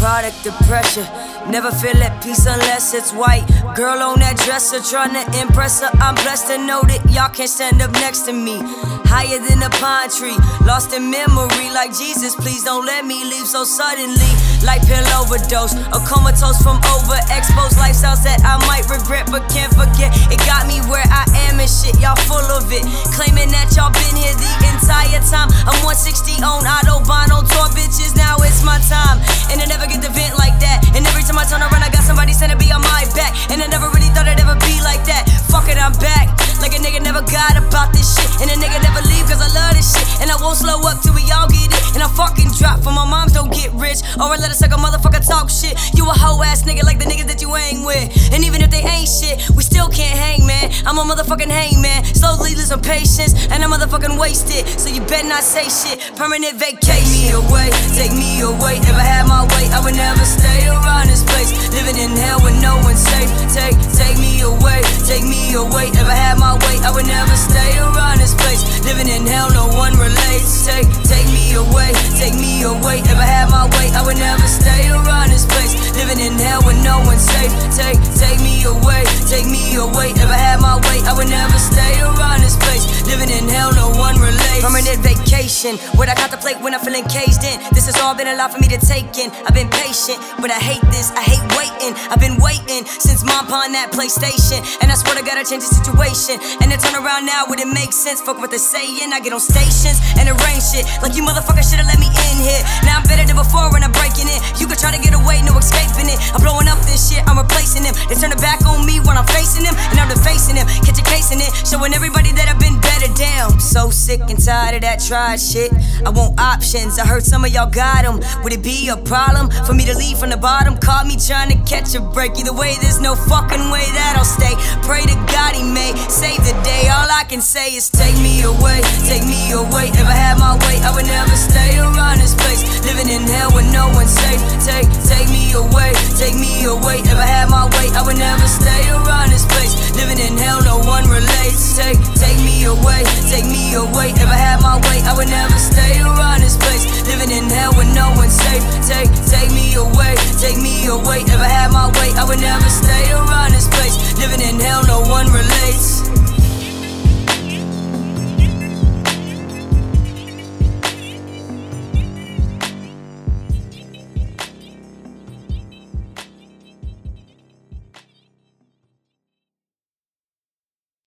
chronic pressure. Never feel at peace unless it's white. Girl on that dresser, trying to impress her. I'm blessed to know that y'all can't stand up next to me. Higher than a pine tree, lost in memory. Like Jesus, please don't let me leave so suddenly. Like pill overdose, a comatose from overexposed lifestyles that I might regret but can't forget. It got me where I am and shit, y'all full of it. Claiming that y'all been here the entire time. I'm 160 on Autobahn this shit, and a nigga never leave cause I love this shit, and I won't slow up till we all get it. And I fucking drop for my moms don't get rich, or I let a sucker motherfucker talk shit. You a hoe ass nigga like the niggas that you hang with, and even if they ain't shit, we still can't hang, man. I'm a motherfucking hangman, slowly losing patience, and I'm motherfucking wasted. So you better not say shit. Permanent vacation. Take me away, take me away. If I had my way, I would never stay around this place. If I had my way, I would never stay around this place. Living in hell with no one safe. Take, take me away, take me away. If I had my way, I would never stay around this place. Living in hell, no one relates. Permanent vacation, what I contemplate when I'm feeling caged in. This has all been a lot for me to take in. I've been patient, but I hate this. I hate waiting. I've been waiting since mom pawned that PlayStation, and I swear to God I got to change the situation. And to turn around now, would it make sense? Fuck what they're saying. I get on stations and arrange shit like you motherfuckers should've let me in escaping it. I'm blowing up this shit, I'm replacing them. They turn their back on me when I'm facing them, and I'm defacing them. Catch a case in it, showing everybody that I've been better down. So sick and tired of that tried shit. I want options. I heard some of y'all got them. Would it be a problem for me to leave from the bottom? Caught me trying to catch a break. Either way, there's no fucking way that I'll stay. Pray to God he may save the day. All I can say is take me away, take me away. If I had my way, I would never If I had my way, I would never stay around this place. Living in hell, no one relates. Take, take me away, take me away. If I had my way, I would never stay around this place. Living in hell with no one safe. Take, take me away, take me away. If I had my way, I would never stay around this place. Living in hell, no one relates.